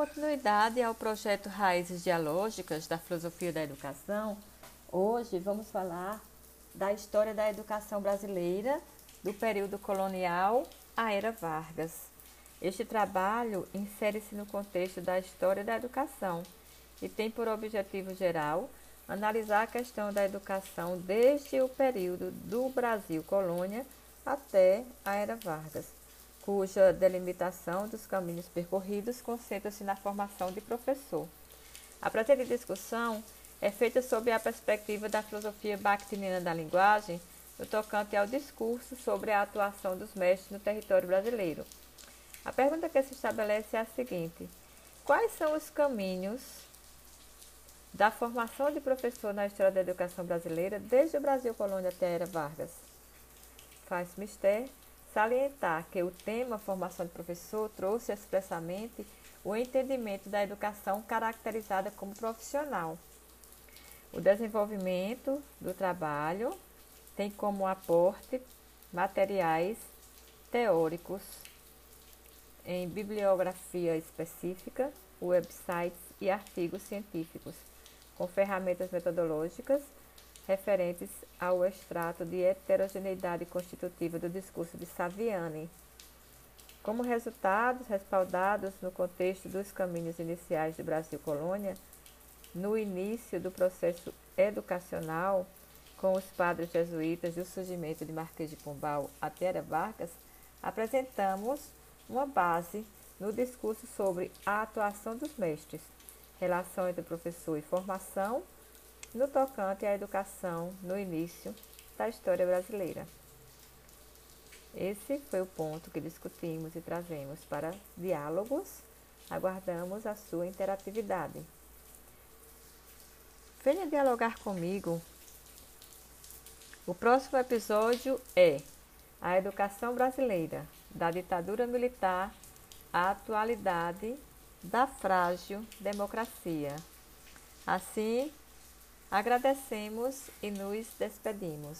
continuidade ao projeto Raízes Dialógicas da Filosofia da Educação, hoje vamos falar da história da educação brasileira do período colonial à era Vargas. Este trabalho insere-se no contexto da história da educação e tem por objetivo geral analisar a questão da educação desde o período do Brasil colônia até a era Vargas cuja delimitação dos caminhos percorridos concentra-se na formação de professor. A presente discussão é feita sob a perspectiva da filosofia bakhtiniana da linguagem, no tocante ao discurso sobre a atuação dos mestres no território brasileiro. A pergunta que se estabelece é a seguinte: quais são os caminhos da formação de professor na história da educação brasileira desde o Brasil colônia até a era Vargas? Faz mistério Salientar que o tema Formação de Professor trouxe expressamente o entendimento da educação caracterizada como profissional. O desenvolvimento do trabalho tem como aporte materiais teóricos em bibliografia específica, websites e artigos científicos, com ferramentas metodológicas referentes ao extrato de heterogeneidade constitutiva do discurso de Saviani. Como resultados respaldados no contexto dos caminhos iniciais do Brasil colônia, no início do processo educacional, com os padres jesuítas e o surgimento de Marquês de Pombal até Era Vargas, apresentamos uma base no discurso sobre a atuação dos mestres, relação entre professor e formação, no tocante à educação no início da história brasileira. Esse foi o ponto que discutimos e trazemos para diálogos. Aguardamos a sua interatividade. Venha dialogar comigo. O próximo episódio é A Educação Brasileira, da ditadura militar à atualidade da frágil democracia. Assim, Agradecemos e nos despedimos.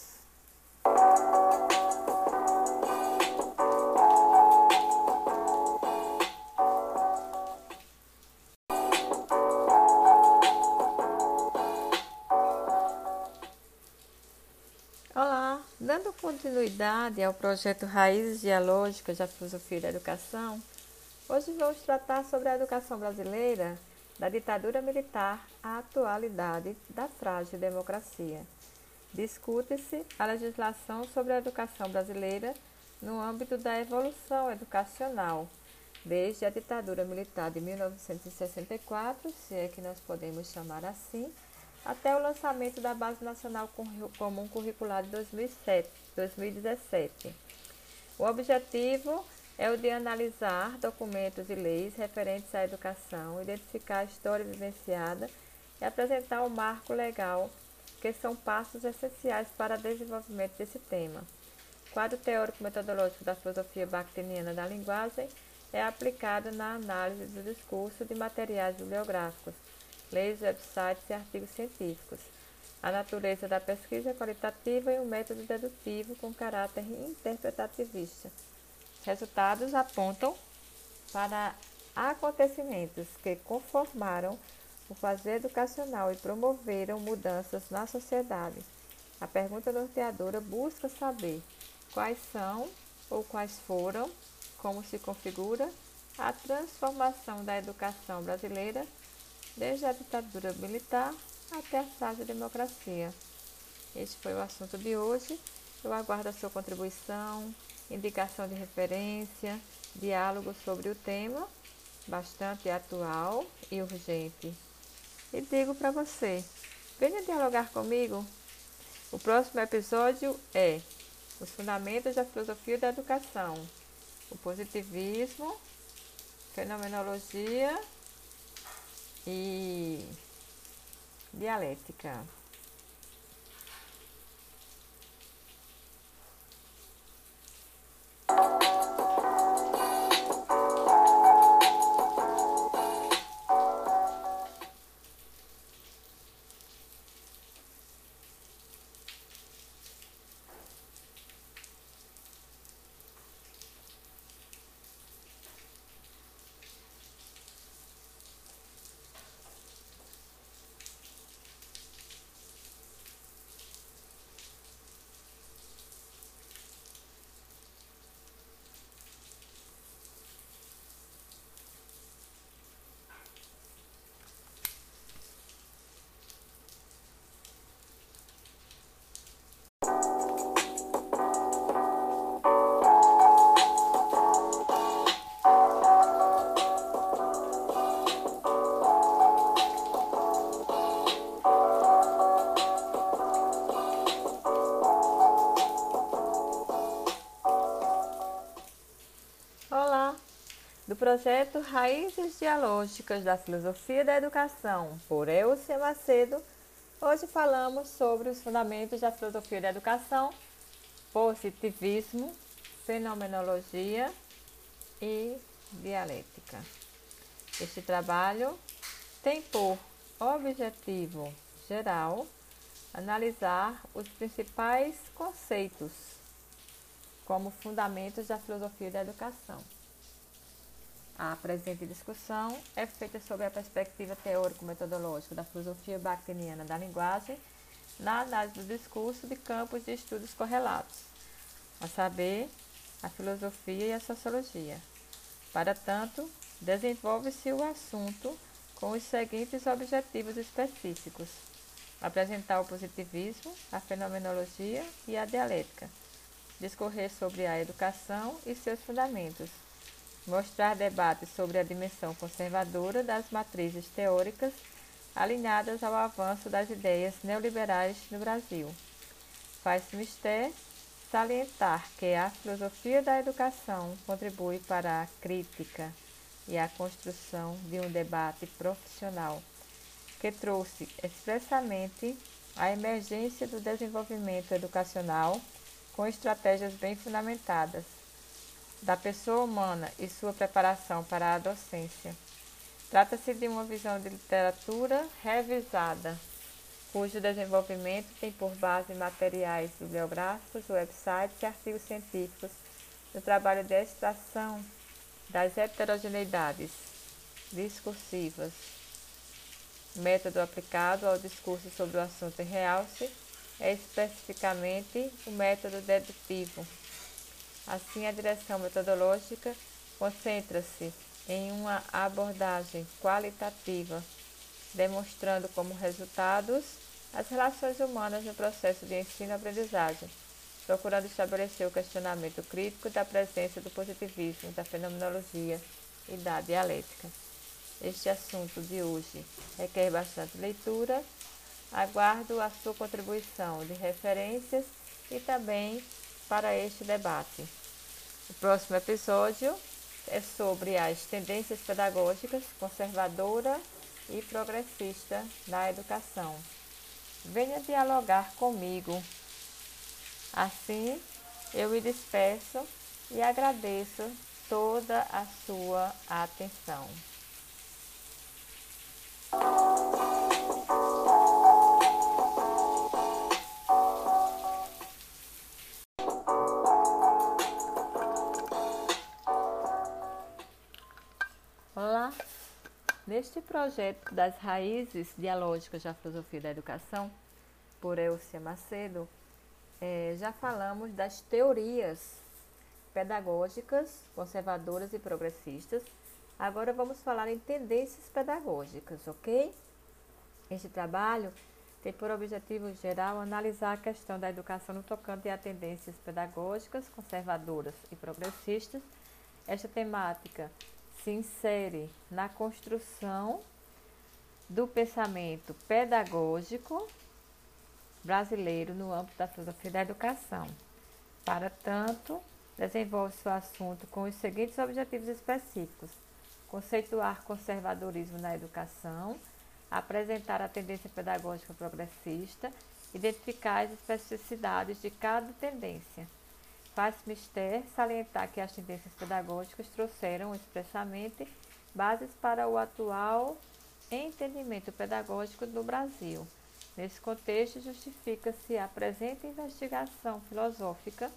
Olá, dando continuidade ao projeto Raízes Dialógicas da Filosofia da Educação, hoje vamos tratar sobre a educação brasileira da ditadura militar à atualidade da frágil democracia. Discute-se a legislação sobre a educação brasileira no âmbito da evolução educacional, desde a ditadura militar de 1964, se é que nós podemos chamar assim, até o lançamento da Base Nacional Comum Curricular de 2007, 2017. O objetivo é o de analisar documentos e leis referentes à educação, identificar a história vivenciada e apresentar o marco legal, que são passos essenciais para o desenvolvimento desse tema. O quadro teórico-metodológico da filosofia bakhtiniana da linguagem é aplicado na análise do discurso de materiais bibliográficos, leis, websites e artigos científicos. A natureza da pesquisa é qualitativa e um método dedutivo com caráter interpretativista. Resultados apontam para acontecimentos que conformaram o fazer educacional e promoveram mudanças na sociedade. A pergunta norteadora busca saber quais são ou quais foram, como se configura a transformação da educação brasileira desde a ditadura militar até a fase de democracia. Este foi o assunto de hoje. Eu aguardo a sua contribuição, indicação de referência, diálogo sobre o tema, bastante atual e urgente. E digo para você, venha dialogar comigo. O próximo episódio é Os Fundamentos da Filosofia da Educação, o positivismo, fenomenologia e dialética. Projeto Raízes Dialógicas da Filosofia da Educação, por Elcia Macedo, hoje falamos sobre os fundamentos da filosofia da educação, positivismo, fenomenologia e dialética. Este trabalho tem por objetivo geral analisar os principais conceitos como fundamentos da filosofia da educação. A presente discussão é feita sobre a perspectiva teórico-metodológica da filosofia bakhtiniana da linguagem na análise do discurso de campos de estudos correlatos, a saber, a filosofia e a sociologia. Para tanto, desenvolve-se o assunto com os seguintes objetivos específicos: apresentar o positivismo, a fenomenologia e a dialética, discorrer sobre a educação e seus fundamentos mostrar debates sobre a dimensão conservadora das matrizes teóricas alinhadas ao avanço das ideias neoliberais no Brasil. Faz-se mister salientar que a filosofia da educação contribui para a crítica e a construção de um debate profissional que trouxe expressamente a emergência do desenvolvimento educacional com estratégias bem fundamentadas da pessoa humana e sua preparação para a docência. Trata-se de uma visão de literatura revisada, cujo desenvolvimento tem por base materiais bibliográficos, websites e artigos científicos no trabalho de extração das heterogeneidades discursivas. Método aplicado ao discurso sobre o assunto em realce é especificamente o método dedutivo Assim, a direção metodológica concentra-se em uma abordagem qualitativa, demonstrando como resultados as relações humanas no processo de ensino-aprendizagem, procurando estabelecer o questionamento crítico da presença do positivismo, da fenomenologia e da dialética. Este assunto de hoje requer bastante leitura. Aguardo a sua contribuição de referências e também para este debate. O próximo episódio é sobre as tendências pedagógicas conservadora e progressista na educação. Venha dialogar comigo. Assim, eu me despeço e agradeço toda a sua atenção. Neste projeto das raízes dialógicas da filosofia da educação, por Elcia Macedo, é, já falamos das teorias pedagógicas, conservadoras e progressistas. Agora vamos falar em tendências pedagógicas, ok? Este trabalho tem por objetivo geral analisar a questão da educação no tocante a tendências pedagógicas, conservadoras e progressistas. Esta temática se insere na construção do pensamento pedagógico brasileiro no âmbito da filosofia da educação. Para tanto, desenvolve-se o assunto com os seguintes objetivos específicos: conceituar conservadorismo na educação, apresentar a tendência pedagógica progressista, identificar as especificidades de cada tendência Faz mister salientar que as tendências pedagógicas trouxeram expressamente bases para o atual entendimento pedagógico no Brasil. Nesse contexto, justifica-se a presente investigação filosófica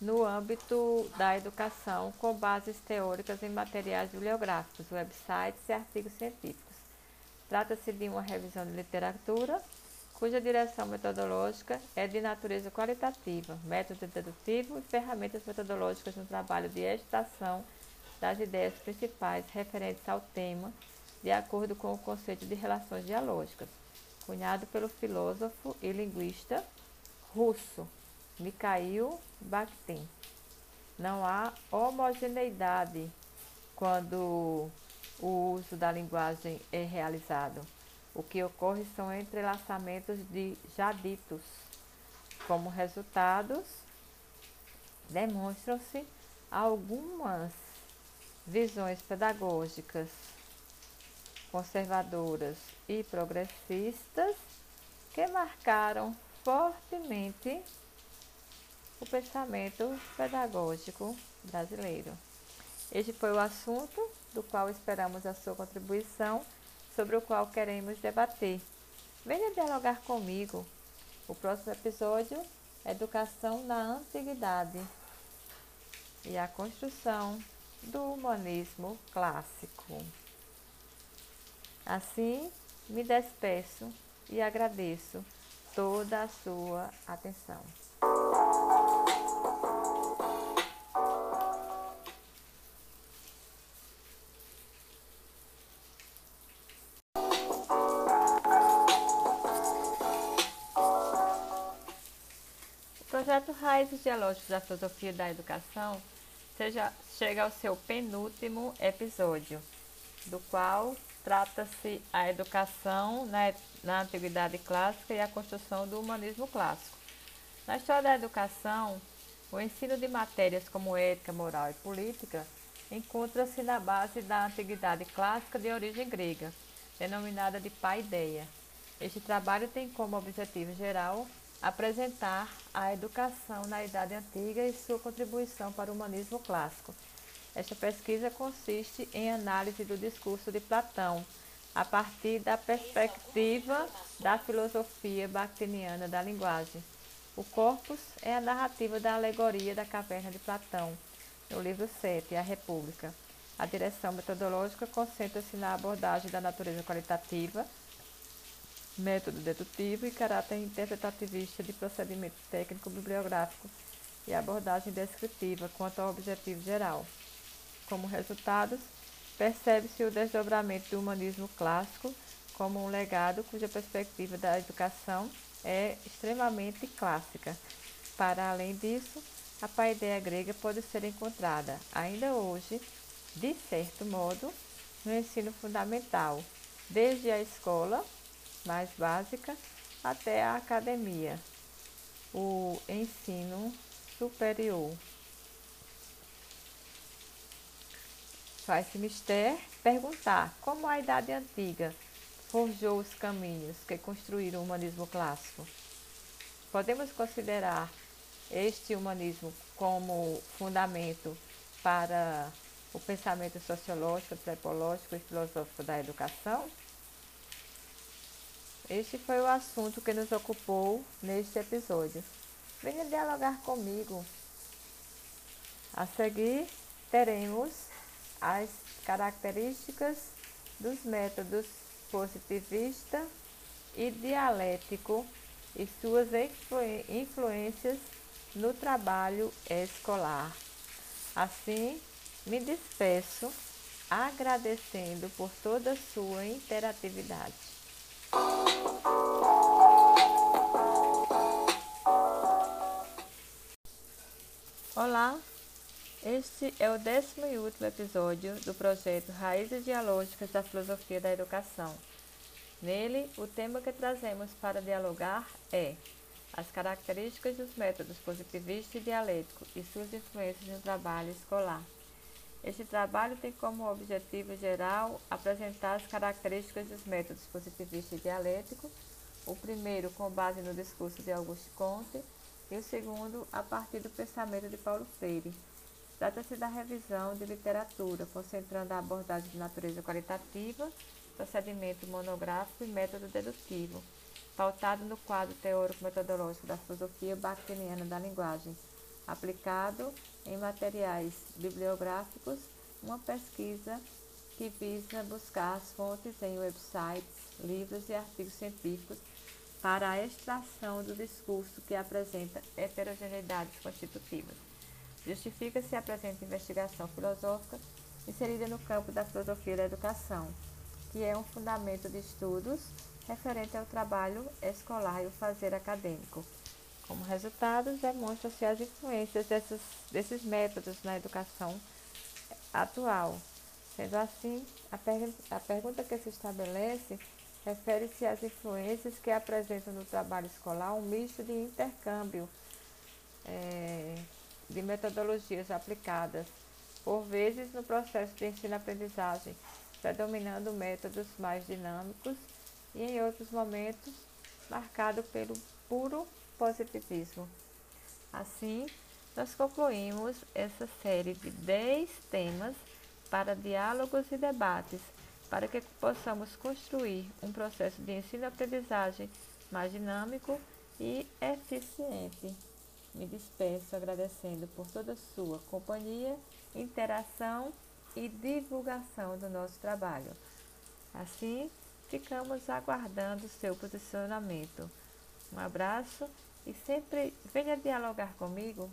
no âmbito da educação com bases teóricas em materiais bibliográficos, websites e artigos científicos. Trata-se de uma revisão de literatura cuja direção metodológica é de natureza qualitativa, método dedutivo e ferramentas metodológicas no trabalho de extração das ideias principais referentes ao tema, de acordo com o conceito de relações dialógicas, cunhado pelo filósofo e linguista russo Mikhail Bakhtin. Não há homogeneidade quando o uso da linguagem é realizado. O que ocorre são entrelaçamentos de já ditos. Como resultados, demonstram-se algumas visões pedagógicas conservadoras e progressistas que marcaram fortemente o pensamento pedagógico brasileiro. Este foi o assunto do qual esperamos a sua contribuição, sobre o qual queremos debater. Venha dialogar comigo. O próximo episódio Educação na Antiguidade e a construção do humanismo clássico. Assim, me despeço e agradeço toda a sua atenção. Raízes Dialógicos da Filosofia da Educação seja, chega ao seu penúltimo episódio, do qual trata-se a educação na, na Antiguidade Clássica e a construção do humanismo clássico. Na história da educação, o ensino de matérias como ética, moral e política encontra-se na base da Antiguidade Clássica de origem grega, denominada de paideia. Este trabalho tem como objetivo geral apresentar a educação na Idade Antiga e sua contribuição para o humanismo clássico. Esta pesquisa consiste em análise do discurso de Platão, a partir da perspectiva da filosofia bakhtiniana da linguagem. O corpus é a narrativa da alegoria da caverna de Platão, no livro 7, A República. A direção metodológica concentra-se na abordagem da natureza qualitativa, método dedutivo e caráter interpretativista de procedimento técnico bibliográfico e abordagem descritiva quanto ao objetivo geral. Como resultados, percebe-se o desdobramento do humanismo clássico como um legado cuja perspectiva da educação é extremamente clássica. Para além disso, a paideia grega pode ser encontrada ainda hoje, de certo modo, no ensino fundamental, desde a escola mais básica até a academia, o ensino superior. Faz-se mister perguntar como a Idade Antiga forjou os caminhos que construíram o humanismo clássico. Podemos considerar este humanismo como fundamento para o pensamento sociológico, antropológico e filosófico da educação? Este foi o assunto que nos ocupou neste episódio. Venha dialogar comigo. A seguir, teremos as características dos métodos positivista e dialético e suas influências no trabalho escolar. Assim, me despeço agradecendo por toda a sua interatividade. Olá, este é o décimo e último episódio do projeto Raízes Dialógicas da Filosofia da Educação. Nele, o tema que trazemos para dialogar é as características dos métodos positivista e dialético e suas influências no trabalho escolar. Este trabalho tem como objetivo geral apresentar as características dos métodos positivista e dialético, o primeiro com base no discurso de Auguste Comte e o segundo a partir do pensamento de Paulo Freire. Trata-se da revisão de literatura, concentrando a abordagem de natureza qualitativa, procedimento monográfico e método dedutivo, pautado no quadro teórico-metodológico da filosofia bakhtiniana da linguagem, aplicado em materiais bibliográficos, uma pesquisa que visa buscar as fontes em websites, livros e artigos científicos para a extração do discurso que apresenta heterogeneidades constitutivas. Justifica-se a presente investigação filosófica inserida no campo da filosofia da educação, que é um fundamento de estudos referente ao trabalho escolar e o fazer acadêmico. Como resultado, demonstram-se as influências desses, desses métodos na educação atual. Sendo assim, a, per a pergunta que se estabelece refere-se às influências que apresentam no trabalho escolar um misto de intercâmbio é, de metodologias aplicadas por vezes no processo de ensino-aprendizagem, predominando métodos mais dinâmicos e em outros momentos marcado pelo puro positivismo. Assim, nós concluímos essa série de 10 temas para diálogos e debates, para que possamos construir um processo de ensino-aprendizagem mais dinâmico e eficiente. Me despeço agradecendo por toda a sua companhia, interação e divulgação do nosso trabalho. Assim, ficamos aguardando seu posicionamento. Um abraço e sempre venha dialogar comigo.